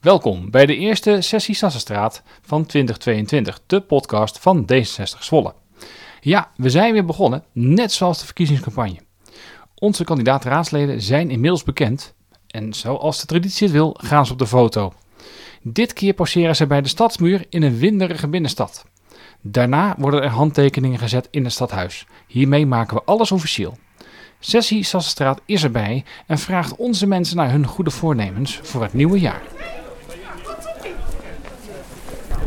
Welkom bij de eerste sessie Sassenstraat van 2022, de podcast van D66 Zwolle. Ja, we zijn weer begonnen, net zoals de verkiezingscampagne. Onze kandidaat-raadsleden zijn inmiddels bekend en zoals de traditie het wil, gaan ze op de foto. Dit keer poseren ze bij de stadsmuur in een winderige binnenstad. Daarna worden er handtekeningen gezet in het stadhuis. Hiermee maken we alles officieel. Sessie Sassenstraat is erbij en vraagt onze mensen naar hun goede voornemens voor het nieuwe jaar.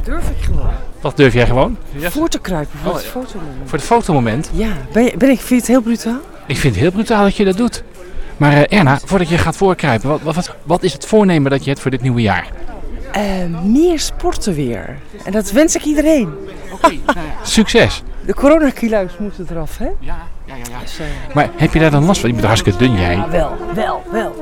Durf ik gewoon. Wat durf jij gewoon? Voor te kruipen voor Oh, het fotomoment. Voor het fotomoment. Ja, ben, je, ben ik, vind je het heel brutaal? Ik vind het heel brutaal dat je dat doet. Maar eh, Erna, voordat je gaat voorkruipen, wat, wat, wat is het voornemen dat je hebt voor dit nieuwe jaar? Eh, meer sporten weer. En dat wens ik iedereen. Succes! De coronakilo's moeten eraf, hè? Ja, ja, ja, ja. Dus, eh, Maar heb je daar dan last van? Je bent hartstikke dun, jij. ja, wel, wel, wel.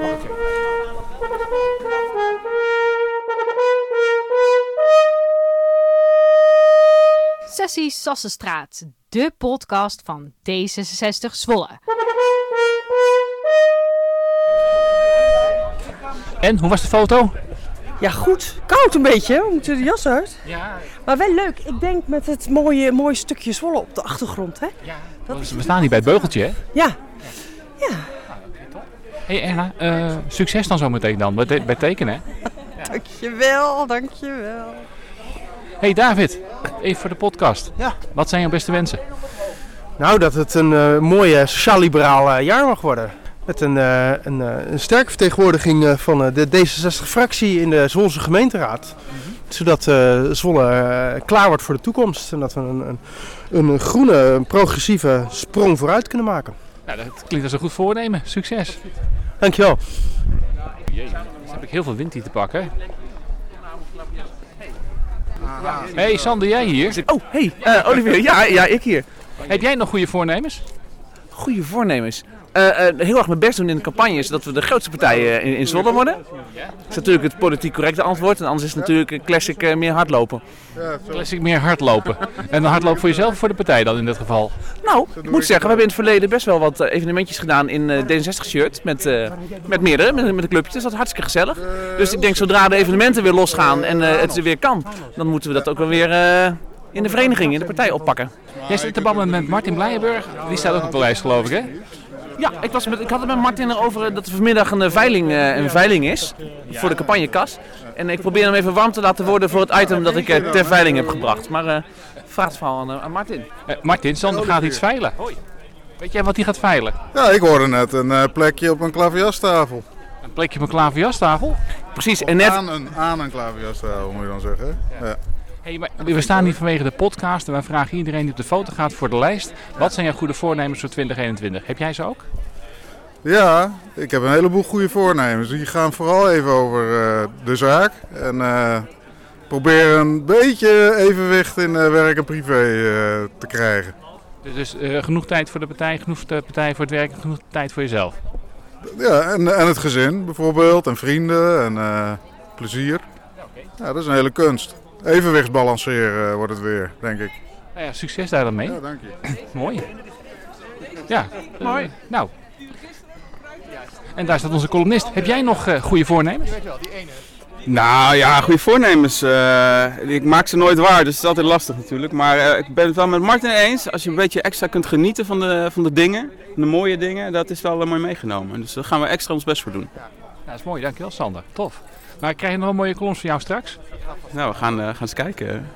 Sessie Sassenstraat, de podcast van D66 Zwolle. En, hoe was de foto? Ja, goed. Koud een beetje? We moeten de jas uit. Ja, Maar wel leuk. Ik denk met het mooie, mooie stukje Zwolle op de achtergrond, hè? we staan hier bij het beugeltje, hè? Ja. hey Erna, eh, succes dan zometeen dan, bij, te- bij tekenen? Dankjewel, dankjewel. Hey David, even voor de podcast. Ja. Wat zijn jouw beste wensen? Nou, dat het een eh mooi eh, sociaal-liberaal eh, jaar mag worden. Met een, eh, een, een sterke vertegenwoordiging van de D66-fractie in de Zwolse gemeenteraad. Zodat eh, Zwolle klaar wordt voor de toekomst. En dat we een, een, een groene, een progressieve sprong vooruit kunnen maken. Nou, dat klinkt als een goed voornemen. Succes! Dankjewel. Dus heb ik heel veel wind hier te pakken. Hey Sander, jij hier? Oh, hey, eh, Olivier. Ja, ja, ik hier. Heb jij nog goede voornemens? Goede voornemens. Eh, eh, heel erg mijn best doen in de campagne, zodat we de grootste partij eh, in, in Zwolle worden. Dat is natuurlijk het politiek correcte antwoord. En anders is het natuurlijk een classic meer hardlopen. Classic meer hardlopen. En dan hardlopen voor jezelf of voor de partij dan in dit geval? Nou, ik moet zeggen, we hebben in het verleden best wel wat evenementjes gedaan in eh, D66-shirt. Met, met meerdere, met, met een clubje. Dus dat is hartstikke gezellig. Dus ik denk, zodra de evenementen weer losgaan en het weer kan, dan moeten we dat ook wel weer in de vereniging, in de partij oppakken. Jij zit te babbelen met Martin Blijenburg. Die staat ook op de lijst geloof ik hè? Ja, ik, was met, ik had het met Martin erover eh, dat er vanmiddag een, eh, veiling, eh, een veiling is voor de campagnekas. En ik probeer hem even warm te laten worden voor het item dat ik ter veiling heb gebracht. Maar eh vraag het vooral aan, aan Martin. Martin, Sander gaat iets veilen. Weet jij wat hij gaat veilen? Ja, ik hoorde net een plekje op een klaviastafel. Een plekje op een klaverjastafel? Precies, en net... Aan een, aan een klaviastafel moet je dan zeggen. Ja. Hey, we staan hier vanwege de podcast en wij vragen iedereen die op de foto gaat voor de lijst. Wat zijn jouw goede voornemens voor 2021? Heb jij ze ook? ja, ik heb een heleboel goede voornemens. Die gaan vooral even over eh, de zaak. En eh, probeer een beetje evenwicht in eh, werk en privé te krijgen. Dus, dus genoeg tijd voor de partij, genoeg de partij voor het werk en genoeg tijd voor jezelf. Ja, en, en het gezin bijvoorbeeld, en vrienden en plezier. Ja, dat is een hele kunst. Evenwichtsbalanceren wordt het weer, denk ik. Nou ja, succes daar dan mee. Ja, dank je. Mooi. Ja, mooi. nou. En daar staat onze columnist. Heb jij nog eh, goede voornemens? Nou ja, goede voornemens. eh, ik maak ze nooit waar, dus het is altijd lastig natuurlijk. Maar eh, ik ben het wel met Martin eens. Als je een beetje extra kunt genieten van de, van de dingen, van de mooie dingen, dat is wel mooi meegenomen. Dus daar gaan we extra ons best voor doen. Ja, dat is mooi. Dankjewel Sander. Tof. Maar krijg je nog een mooie column van jou straks? Nou, we gaan, eh, gaan eens kijken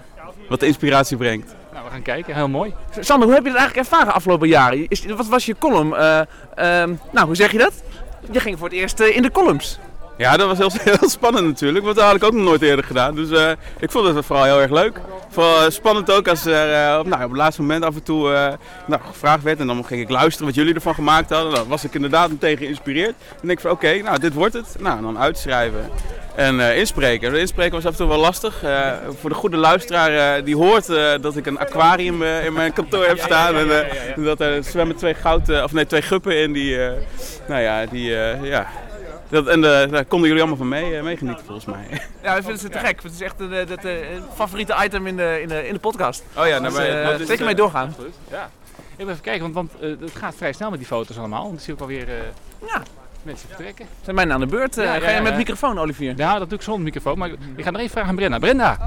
wat de inspiratie brengt. Nou, we gaan kijken. Heel mooi. Sander, hoe heb je het eigenlijk ervaren afgelopen jaren? Is, wat was je column? Eh, ehm, nou, hoe zeg je dat? Je ging voor het eerst eh, in de columns. Ja, dat was heel, heel spannend natuurlijk, want dat had ik ook nog nooit eerder gedaan. Dus eh, ik vond het vooral heel erg leuk. Vooral spannend ook als er eh, op, nou, op het laatste moment af en toe eh, nou, gevraagd werd. En dan ging ik luisteren wat jullie ervan gemaakt hadden. Dan was ik inderdaad meteen geïnspireerd. Dan denk ik van oké, nou dit wordt het. Nou, dan uitschrijven. En eh, inspreken. De inspreken was af en toe wel lastig. Eh, voor de goede luisteraar eh, die hoort eh, dat ik een aquarium eh, in mijn kantoor heb staan. En eh, dat er zwemmen twee goud, eh, of nee, twee guppen in die, eh, nou ja, die, eh, ja. Dat, en daar konden jullie allemaal van mee, eh, meegenieten volgens mij. Ja, ik vind het te gek. Het is echt het eh, favoriete item in de, in de, in de podcast. Oh ja, Dus, nou, dat is, zeker mee doorgaan. Ja. Ik wil even kijken, want, want eh, het gaat vrij snel met die foto's allemaal. Want ik zie ook alweer... eh Ja. Mensen vertrekken. Zijn mij aan de beurt? Eh, Ja, ja, ga je ja, met microfoon, Olivier? Ja, dat doe ik zonder microfoon. Maar ik ga nog even vragen aan Brenda. Brenda,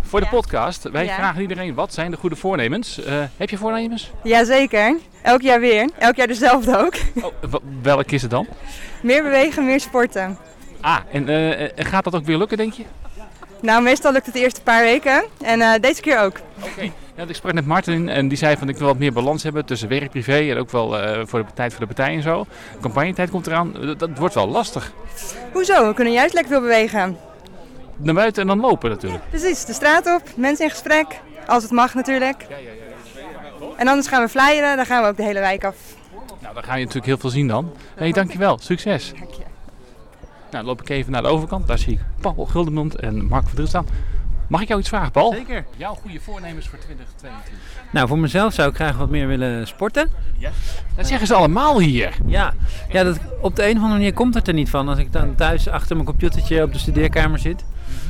voor de podcast. Wij Ja. vragen iedereen, wat zijn de goede voornemens? Eh, heb je voornemens? Jazeker. Elk jaar weer. Elk jaar dezelfde ook. Oh, w- welke is het dan? Meer bewegen, meer sporten. Ah, en eh, gaat dat ook weer lukken, denk je? Nou, meestal lukt het de eerste paar weken. En eh, deze keer ook. Oké. Ja, ik sprak net Martin en die zei van ik wil wat meer balans hebben tussen werk, privé en ook wel eh, voor de tijd voor de partij en zo. Campagnetijd komt eraan. Dat, dat wordt wel lastig. Hoezo? We kunnen juist lekker veel bewegen. Naar buiten en dan lopen natuurlijk. Precies, de straat op, mensen in gesprek. Als het mag natuurlijk. En anders gaan we flyeren, dan gaan we ook de hele wijk af. Nou, dan ga je natuurlijk heel veel zien dan. Hé, hey, dankjewel. Succes. Nou, dan loop ik even naar de overkant. Daar zie ik Paul Guldemond en Mark van Driel staan. Mag ik jou iets vragen, Paul? Zeker. Jouw goede voornemens voor 2022. Nou, voor mezelf zou ik graag wat meer willen sporten. Dat zeggen ze allemaal hier. Ja, ja dat, op de een of andere manier komt het er niet van. Als ik dan thuis achter mijn computertje op de studeerkamer zit.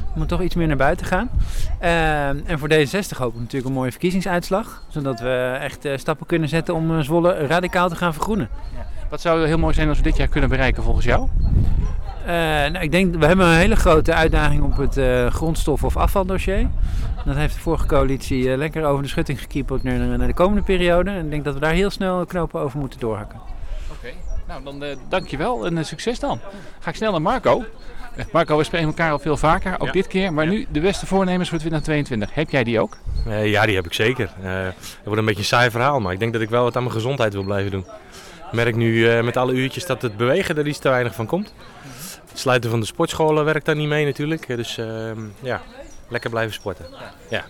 Ik moet toch iets meer naar buiten gaan. Ehm, en voor D66 hoop ik natuurlijk een mooie verkiezingsuitslag. Zodat we echt eh, stappen kunnen zetten om eh, Zwolle radicaal te gaan vergroenen. Wat zou heel mooi zijn als we dit jaar kunnen bereiken volgens jou? Eh, nou, ik denk, we hebben een hele grote uitdaging op het eh, grondstof- of afvaldossier. Dat heeft de vorige coalitie eh, lekker over de schutting gekiepeld naar, naar de komende periode. En ik denk dat we daar heel snel knopen over moeten doorhakken. Oké. Nou, dan eh dankjewel en succes dan. Ga ik snel naar Marco. Marco, we spreken elkaar al veel vaker, ook Ja. dit keer. Maar nu de beste voornemens voor 2022. Heb jij die ook? Eh, ja, die heb ik zeker. Eh, het wordt een beetje een saai verhaal, maar ik denk dat ik wel wat aan mijn gezondheid wil blijven doen. Ik merk nu eh, met alle uurtjes dat het bewegen er iets te weinig van komt. Het sluiten van de sportscholen werkt daar niet mee natuurlijk. Eh, Dus ehm, ja, lekker blijven sporten. Ja.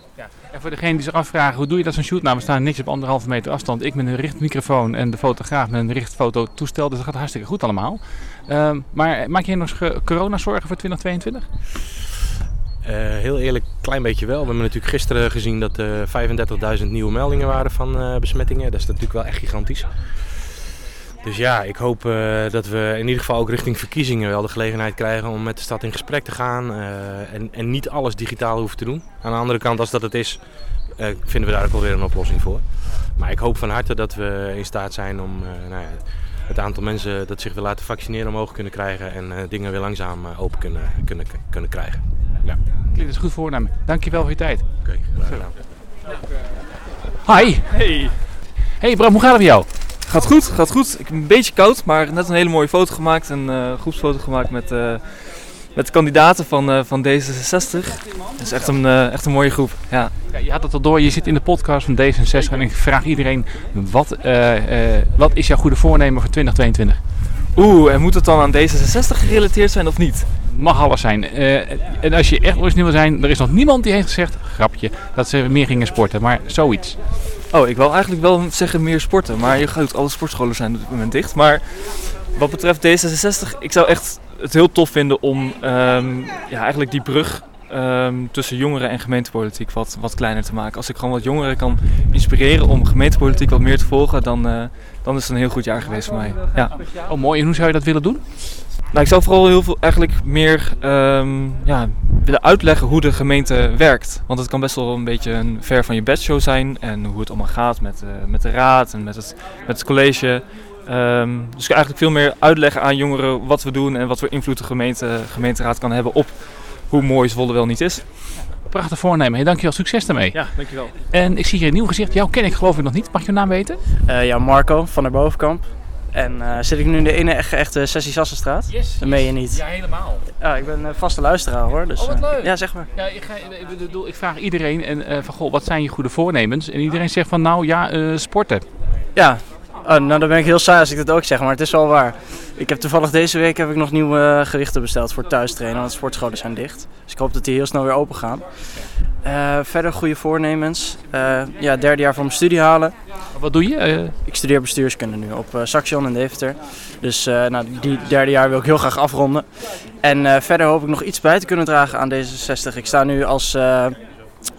En voor degenen die zich afvragen, hoe doe je dat zo'n shoot? Nou, we staan niks op anderhalve meter afstand. Ik met een richtmicrofoon en de fotograaf met een richtfototoestel. Dus dat gaat hartstikke goed allemaal. Ehm, maar maak je nog ge- coronazorgen voor 2022? Eh, heel eerlijk, klein beetje wel. We hebben natuurlijk gisteren gezien dat er 35.000 nieuwe meldingen waren van eh, besmettingen. Dat is natuurlijk wel echt gigantisch. Dus ja, ik hoop eh, dat we in ieder geval ook richting verkiezingen wel de gelegenheid krijgen om met de stad in gesprek te gaan. eh, en, en niet alles digitaal hoeven te doen. Aan de andere kant, als dat het is, eh, vinden we daar ook wel weer een oplossing voor. Maar ik hoop van harte dat we in staat zijn om eh, nou ja, het aantal mensen dat zich wil laten vaccineren omhoog kunnen krijgen. En eh, dingen weer langzaam open kunnen, kunnen, kunnen krijgen. Ja. Klinkt als goed voornemen. Dankjewel voor je tijd. Oké, graag gedaan. Hi. Hey. Hey Bram, hoe gaat het met jou? Gaat goed, gaat goed. Ik ben een beetje koud, maar net een hele mooie foto gemaakt. Een eh, groepsfoto gemaakt met, eh, met de kandidaten van, eh, van D66. Het is echt een, echt een mooie groep. Ja. Ja, je had het al door, je zit in de podcast van D66 en ik vraag iedereen, wat, wat is jouw goede voornemen voor 2022? Oeh, en moet het dan aan D66 gerelateerd zijn of niet? Mag alles zijn. En als je echt origineel wil zijn, er is nog niemand die heeft gezegd, grapje, dat ze meer gingen sporten, maar zoiets. Oh, ik wil eigenlijk wel zeggen meer sporten, maar je gaat alle sportscholen zijn op dit moment dicht. Maar wat betreft D66, ik zou echt het heel tof vinden om ehm, ja, eigenlijk die brug ehm, tussen jongeren en gemeentepolitiek wat, wat kleiner te maken. Als ik gewoon wat jongeren kan inspireren om gemeentepolitiek wat meer te volgen, dan, eh, dan is het een heel goed jaar geweest voor mij. Ja. Oh mooi, en hoe zou je dat willen doen? Nou, ik zou vooral heel veel eigenlijk meer ehm, ja, willen uitleggen hoe de gemeente werkt. Want het kan best wel een beetje een ver van je bedshow zijn. En hoe het allemaal gaat met, eh, met de raad en met het, met het college. Ehm, dus eigenlijk veel meer uitleggen aan jongeren wat we doen en wat voor invloed de gemeente, gemeenteraad kan hebben op hoe mooi Zwolle wel niet is. Prachtig voornemen. Hey, dankjewel, succes daarmee. Ja, dankjewel. En ik zie hier een nieuw gezicht. Jou ken ik geloof ik nog niet. Mag je je naam weten? Eh, ja, Marco van der Bovenkamp. En eh, zit ik nu in de ene echte, echte sessie Sassenstraat? Yes. Dat meen je niet. Ja, helemaal. Ja, ik ben een vaste luisteraar hoor. Dus, Oh, wat eh, leuk. ja, zeg maar. Ja, ik, ga, ik, bedoel, ik vraag iedereen en, eh, van, goh, wat zijn je goede voornemens? En iedereen zegt van, nou ja, eh, sporten. Ja, oh, nou dan ben ik heel saai als ik dat ook zeg, maar het is wel waar. Ik heb toevallig deze week heb ik nog nieuwe eh, gewichten besteld voor thuis trainen, want de sportscholen zijn dicht. Dus ik hoop dat die heel snel weer open gaan. Eh, verder goede voornemens. Eh, ja, derde jaar van mijn studie halen. Wat doe je? Eh, Ik studeer bestuurskunde nu op Saxion in Deventer. Dus nou, die derde jaar wil ik heel graag afronden. En verder hoop ik nog iets bij te kunnen dragen aan D66. Ik sta nu als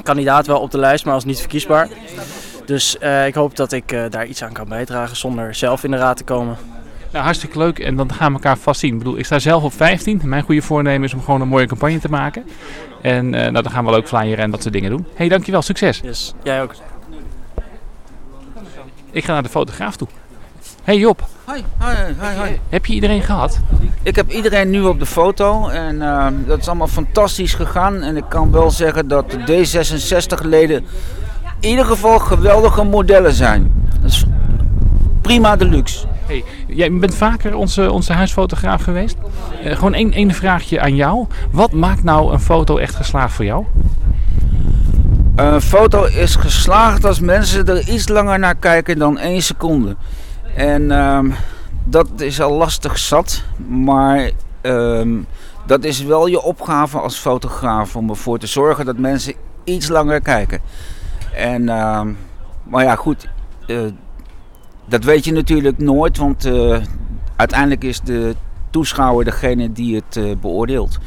kandidaat wel op de lijst, maar als niet verkiesbaar. Dus ik hoop dat ik daar iets aan kan bijdragen zonder zelf in de raad te komen. Nou, hartstikke leuk. En dan gaan we elkaar vast zien. Ik bedoel, ik sta zelf op 15. Mijn goede voornemen is om gewoon een mooie campagne te maken. En eh, nou, dan gaan we leuk flyeren en dat soort dingen doen. hey, dankjewel. Succes. Yes, jij ook. Ik ga naar de fotograaf toe. Hey Job, Hoi, hoi, hoi, hoi. heb je iedereen gehad? Ik heb iedereen nu op de foto en eh, dat is allemaal fantastisch gegaan. En ik kan wel zeggen dat de D66-leden in ieder geval geweldige modellen zijn. Dat is prima deluxe. Hey, jij bent vaker onze, onze huisfotograaf geweest. Eh, gewoon één, één vraagje aan jou. Wat maakt nou een foto echt geslaagd voor jou? Een foto is geslaagd als mensen er iets langer naar kijken dan één seconde. En ehm, dat is al lastig zat, maar ehm, dat is wel je opgave als fotograaf om ervoor te zorgen dat mensen iets langer kijken. En, ehm, maar ja, goed, eh, dat weet je natuurlijk nooit, want eh, uiteindelijk is de toeschouwer degene die het eh, beoordeelt.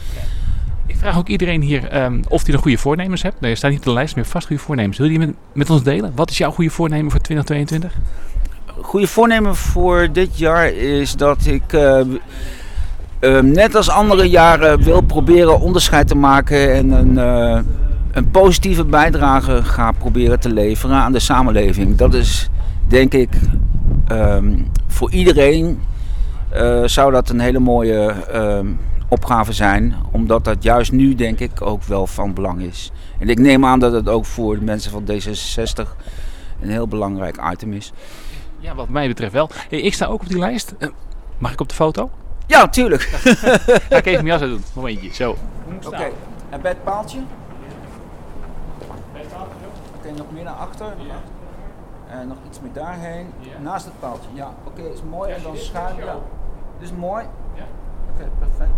Ik vraag ook iedereen hier ehm, of hij nog goede voornemens hebt. Nee, je staat niet op de lijst, hebt vast goede voornemens. Wil je die met, met ons delen? Wat is jouw goede voornemen voor 2022? goede voornemen voor dit jaar is dat ik eh, eh, net als andere jaren wil proberen onderscheid te maken en een, eh, een positieve bijdrage ga proberen te leveren aan de samenleving. Dat is denk ik ehm, voor iedereen eh, zou dat een hele mooie ehm, opgave zijn, omdat dat juist nu denk ik ook wel van belang is. En ik neem aan dat het ook voor de mensen van D66 een heel belangrijk item is. Ja, wat mij betreft wel. Hey, ik sta ook op die lijst. Eh, mag ik op de foto? Ja, tuurlijk. Ga ik even mijn jas uit doen. Momentje, zo. Oké, en bij het paaltje? Oké, nog meer naar achter. En nog iets meer daarheen. Naast het paaltje. Ja, oké, is mooi. En dan schuin. Ja. Dit is mooi. Ja. Oké, perfect.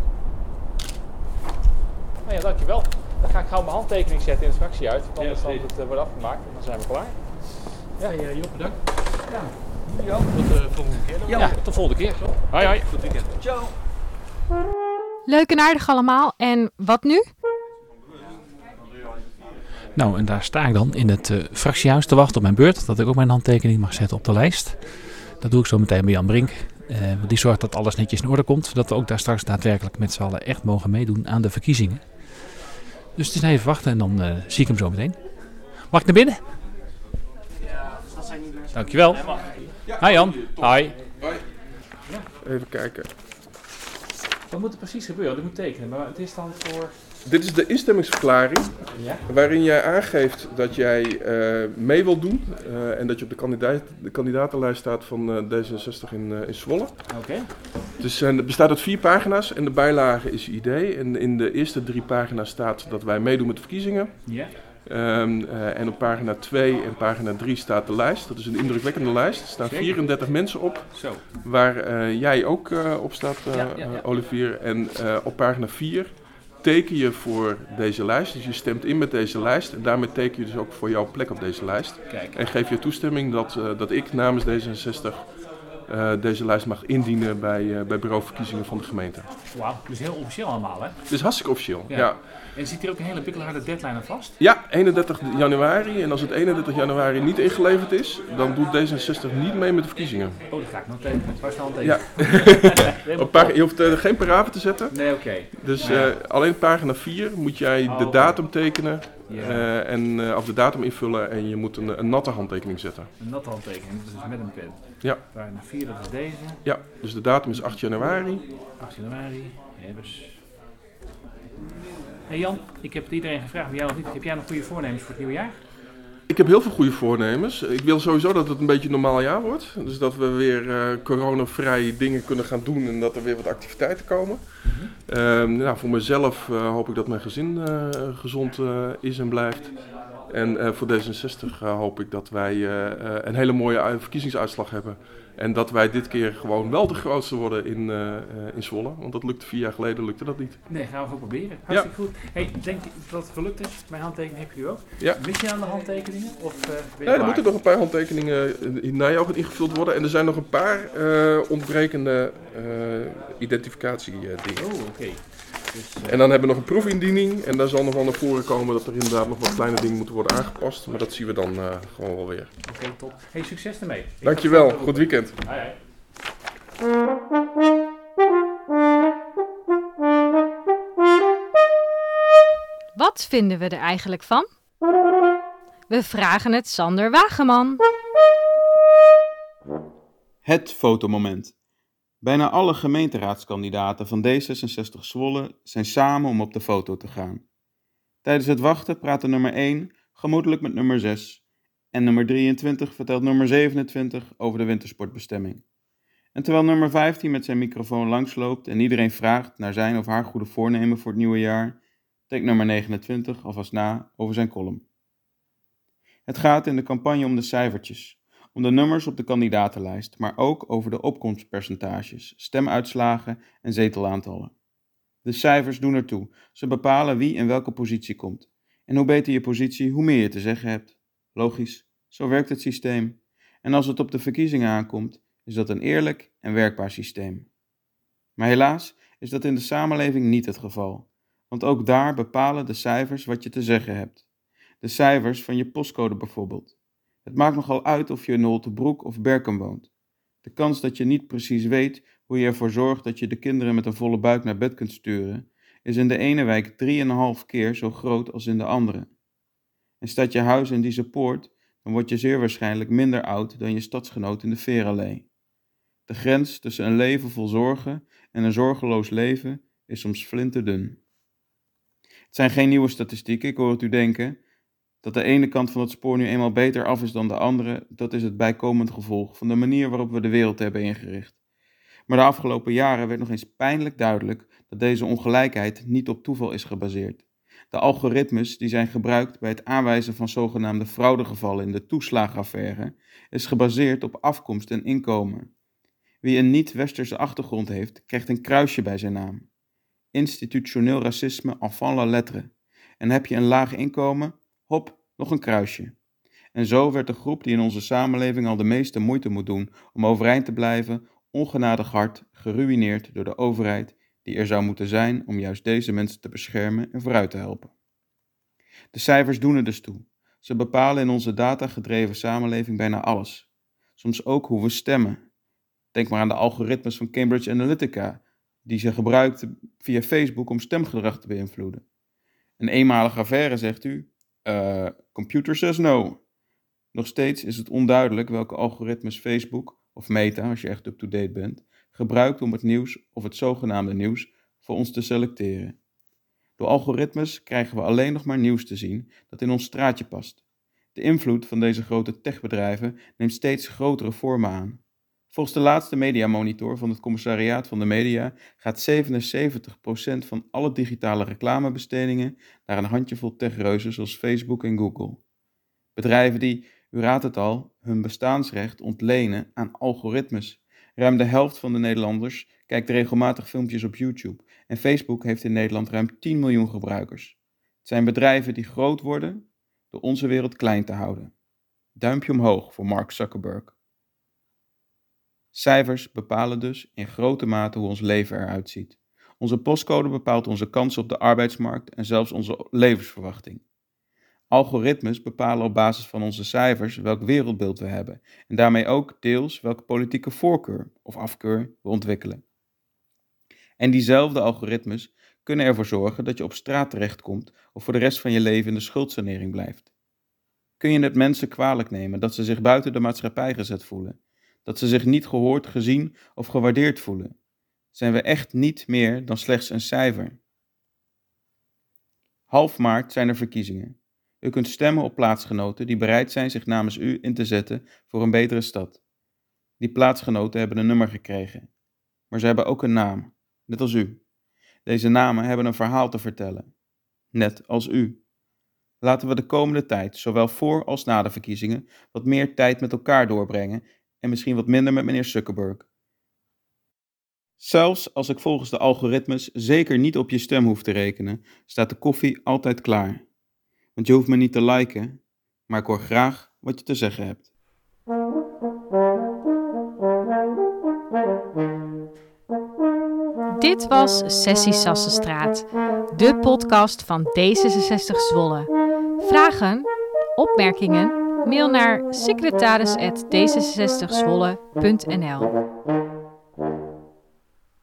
Nou ja, dankjewel. Dan ga ik gauw mijn handtekening zetten in de fractie uit. Want anders zal het eh, wordt afgemaakt en dan zijn we klaar. Ja, hey, Job, bedankt. Ja, jullie ook. Tot de volgende keer. dan. Ja, tot de volgende keer. Hoi, hoi. Goed weekend. Ciao. Leuk en aardig allemaal. En wat nu? Nou, en daar sta ik dan in het eh, fractiehuis te wachten op mijn beurt. Dat ik ook mijn handtekening mag zetten op de lijst. Dat doe ik zo meteen bij Jan Brink. Want die zorgt dat alles netjes in orde komt. Zodat we ook daar straks daadwerkelijk met z'n allen echt mogen meedoen aan de verkiezingen. Dus het is even wachten en dan eh, zie ik hem zo meteen. Mag ik naar binnen? Dankjewel. Hi Jan. Hi. Even kijken. Wat moet er precies gebeuren? Ik moet tekenen, maar het is dan voor... Dit is de instemmingsverklaring waarin jij aangeeft dat jij eh, mee wilt doen eh, en dat je op de, kandidaat, de kandidatenlijst staat van eh, D66 in, in Zwolle. Oké. Dus het bestaat uit vier pagina's en de bijlage is je idee. En in de eerste drie pagina's staat dat wij meedoen met de verkiezingen. Ja. Ehm, eh, en op pagina 2 en pagina 3 staat de lijst. Dat is een indrukwekkende lijst. Er staan Zeker. 34 mensen op. Zo. Waar jij ook op staat, Ja, ja, ja. Olivier. En op pagina 4 teken je voor deze lijst. Dus je stemt in met deze lijst. En daarmee teken je dus ook voor jouw plek op deze lijst. Kijk. En geef je toestemming dat, eh, dat ik namens D66 eh, deze lijst mag indienen bij, eh, bij bureau verkiezingen van de gemeente. Wauw, dus heel officieel allemaal hè? Is hartstikke officieel. ja. En zit hier ook een hele bikkelharde deadline aan vast? Ja, 31 januari. En als het 31 januari niet ingeleverd is, dan doet D66 niet mee met de verkiezingen. Oh, dat ga ik nog tekenen. Waar staan we Ja. Op je hoeft eh, geen paragrafen te zetten. Nee, oké. Dus alleen pagina 4 moet jij de Oh. datum tekenen. Ja. eh, en, eh, of de datum invullen en je moet een, een natte handtekening zetten. Een natte handtekening, dus met een pen. Ja. Pagina 4, dat is deze. Ja, dus de datum is 8 januari. 8 januari. Hebbers. Hey Jan, ik heb het iedereen gevraagd, bij jou niet. Heb jij nog goede voornemens voor het nieuwe jaar? Ik heb heel veel goede voornemens. Ik wil sowieso dat het een beetje een normaal jaar wordt. Dus dat we weer eh coronavrij dingen kunnen gaan doen en dat er weer wat activiteiten komen. Ehm, nou, voor mezelf eh, hoop ik dat mijn gezin eh, gezond is en blijft. En voor D66 eh, hoop ik dat wij een hele mooie ui- verkiezingsuitslag hebben. En dat wij dit keer gewoon wel de grootste worden in, eh, eh, in Zwolle. Want dat lukte vier jaar geleden, lukte dat niet. Nee, gaan we ook proberen. Hartstikke goed. Hey, denk je dat het gelukt is? Mijn handtekening heb je ook. Ja. Mis je aan de handtekeningen? Of, eh, Nee, er moeten nog een paar handtekeningen naar jou ingevuld worden. En er zijn nog een paar eh, ontbrekende identificatiedingen. Oh, oké. Dus, En dan hebben we nog een proefindiening. En daar zal nog wel naar voren komen dat er inderdaad nog wat kleine dingen moeten worden aangepast. Maar dat zien we dan eh, gewoon wel weer. Oké, top. Hey, succes ermee. Ik Dankjewel. Goed weekend. Hoi, hoi. Wat vinden we er eigenlijk van? We vragen het Sander Wageman. Het fotomoment. Bijna alle gemeenteraadskandidaten van D66 Zwolle zijn samen om op de foto te gaan. Tijdens het wachten praten nummer 1 gemoedelijk met nummer 6 en nummer 23 vertelt nummer 27 over de wintersportbestemming. En terwijl nummer 15 met zijn microfoon langsloopt en iedereen vraagt naar zijn of haar goede voornemen voor het nieuwe jaar, denkt nummer 29 alvast na over zijn column. Het gaat in de campagne om de cijfertjes, om de nummers op de kandidatenlijst, maar ook over de opkomstpercentages, stemuitslagen en zetelaantallen. De cijfers doen ertoe, ze bepalen wie in welke positie komt. En hoe beter je positie, hoe meer je te zeggen hebt. Logisch, zo werkt het systeem. En als het op de verkiezingen aankomt, is dat een eerlijk en werkbaar systeem. Maar helaas is dat in de samenleving niet het geval, want ook daar bepalen de cijfers wat je te zeggen hebt. De cijfers van je postcode bijvoorbeeld. Het maakt nogal uit of je in Holtebroek of Berken woont. De kans dat je niet precies weet hoe je ervoor zorgt dat je de kinderen met een volle buik naar bed kunt sturen, is in de ene wijk 3,5 keer zo groot als in de andere. En staat je huis in deze poort, dan word je zeer waarschijnlijk minder oud dan je stadsgenoot in de Veerallee. De grens tussen een leven vol zorgen en een zorgeloos leven is soms flinterdun. Het zijn geen nieuwe statistieken, ik hoor het u denken. Dat de ene kant van het spoor nu eenmaal beter af is dan de andere, dat is het bijkomend gevolg van de manier waarop we de wereld hebben ingericht. Maar de afgelopen jaren werd nog eens pijnlijk duidelijk dat deze ongelijkheid niet op toeval is gebaseerd. De algoritmes die zijn gebruikt bij het aanwijzen van zogenaamde fraudegevallen in de toeslagenaffaire is gebaseerd op afkomst en inkomen. Wie een niet-westerse achtergrond heeft, krijgt een kruisje bij zijn naam. Institutioneel racisme enfant la lettre. En heb je een laag inkomen, hop, nog een kruisje. En zo werd de groep die in onze samenleving al de meeste moeite moet doen om overeind te blijven, ongenadig hard geruineerd door de overheid die er zou moeten zijn om juist deze mensen te beschermen en vooruit te helpen. De cijfers doen er dus toe. Ze bepalen in onze datagedreven samenleving bijna alles. Soms ook hoe we stemmen. Denk maar aan de algoritmes van Cambridge Analytica, die ze gebruikten via Facebook om stemgedrag te beïnvloeden. Een eenmalige affaire, zegt u? Uh, computer says no. Nog steeds is het onduidelijk welke algoritmes Facebook, of Meta als je echt up-to-date bent, gebruikt om het nieuws of het zogenaamde nieuws voor ons te selecteren. Door algoritmes krijgen we alleen nog maar nieuws te zien dat in ons straatje past. De invloed van deze grote techbedrijven neemt steeds grotere vormen aan. Volgens de laatste mediamonitor van het Commissariaat van de Media gaat 77% van alle digitale reclamebestedingen naar een handjevol techreuzen zoals Facebook en Google. Bedrijven die, u raadt het al, hun bestaansrecht ontlenen aan algoritmes. Ruim de helft van de Nederlanders kijkt regelmatig filmpjes op YouTube en Facebook heeft in Nederland ruim 10 miljoen gebruikers. Het zijn bedrijven die groot worden door onze wereld klein te houden. Duimpje omhoog voor Mark Zuckerberg. Cijfers bepalen dus in grote mate hoe ons leven eruit ziet. Onze postcode bepaalt onze kansen op de arbeidsmarkt en zelfs onze levensverwachting. Algoritmes bepalen op basis van onze cijfers welk wereldbeeld we hebben en daarmee ook deels welke politieke voorkeur of afkeur we ontwikkelen. En diezelfde algoritmes kunnen ervoor zorgen dat je op straat terechtkomt of voor de rest van je leven in de schuldsanering blijft. Kun je het mensen kwalijk nemen dat ze zich buiten de maatschappij gezet voelen dat ze zich niet gehoord, gezien of gewaardeerd voelen. Zijn we echt niet meer dan slechts een cijfer? Half maart zijn er verkiezingen. U kunt stemmen op plaatsgenoten die bereid zijn zich namens u in te zetten voor een betere stad. Die plaatsgenoten hebben een nummer gekregen, maar ze hebben ook een naam, net als u. Deze namen hebben een verhaal te vertellen, net als u. Laten we de komende tijd, zowel voor als na de verkiezingen, wat meer tijd met elkaar doorbrengen en misschien wat minder met meneer Zuckerberg. Zelfs als ik volgens de algoritmes zeker niet op je stem hoef te rekenen, staat de koffie altijd klaar. Want je hoeft me niet te liken, maar ik hoor graag wat je te zeggen hebt. Dit was Sessie Sassenstraat, de podcast van D66 Zwolle. Vragen, opmerkingen Mail naar secretaris.d66zwolle.nl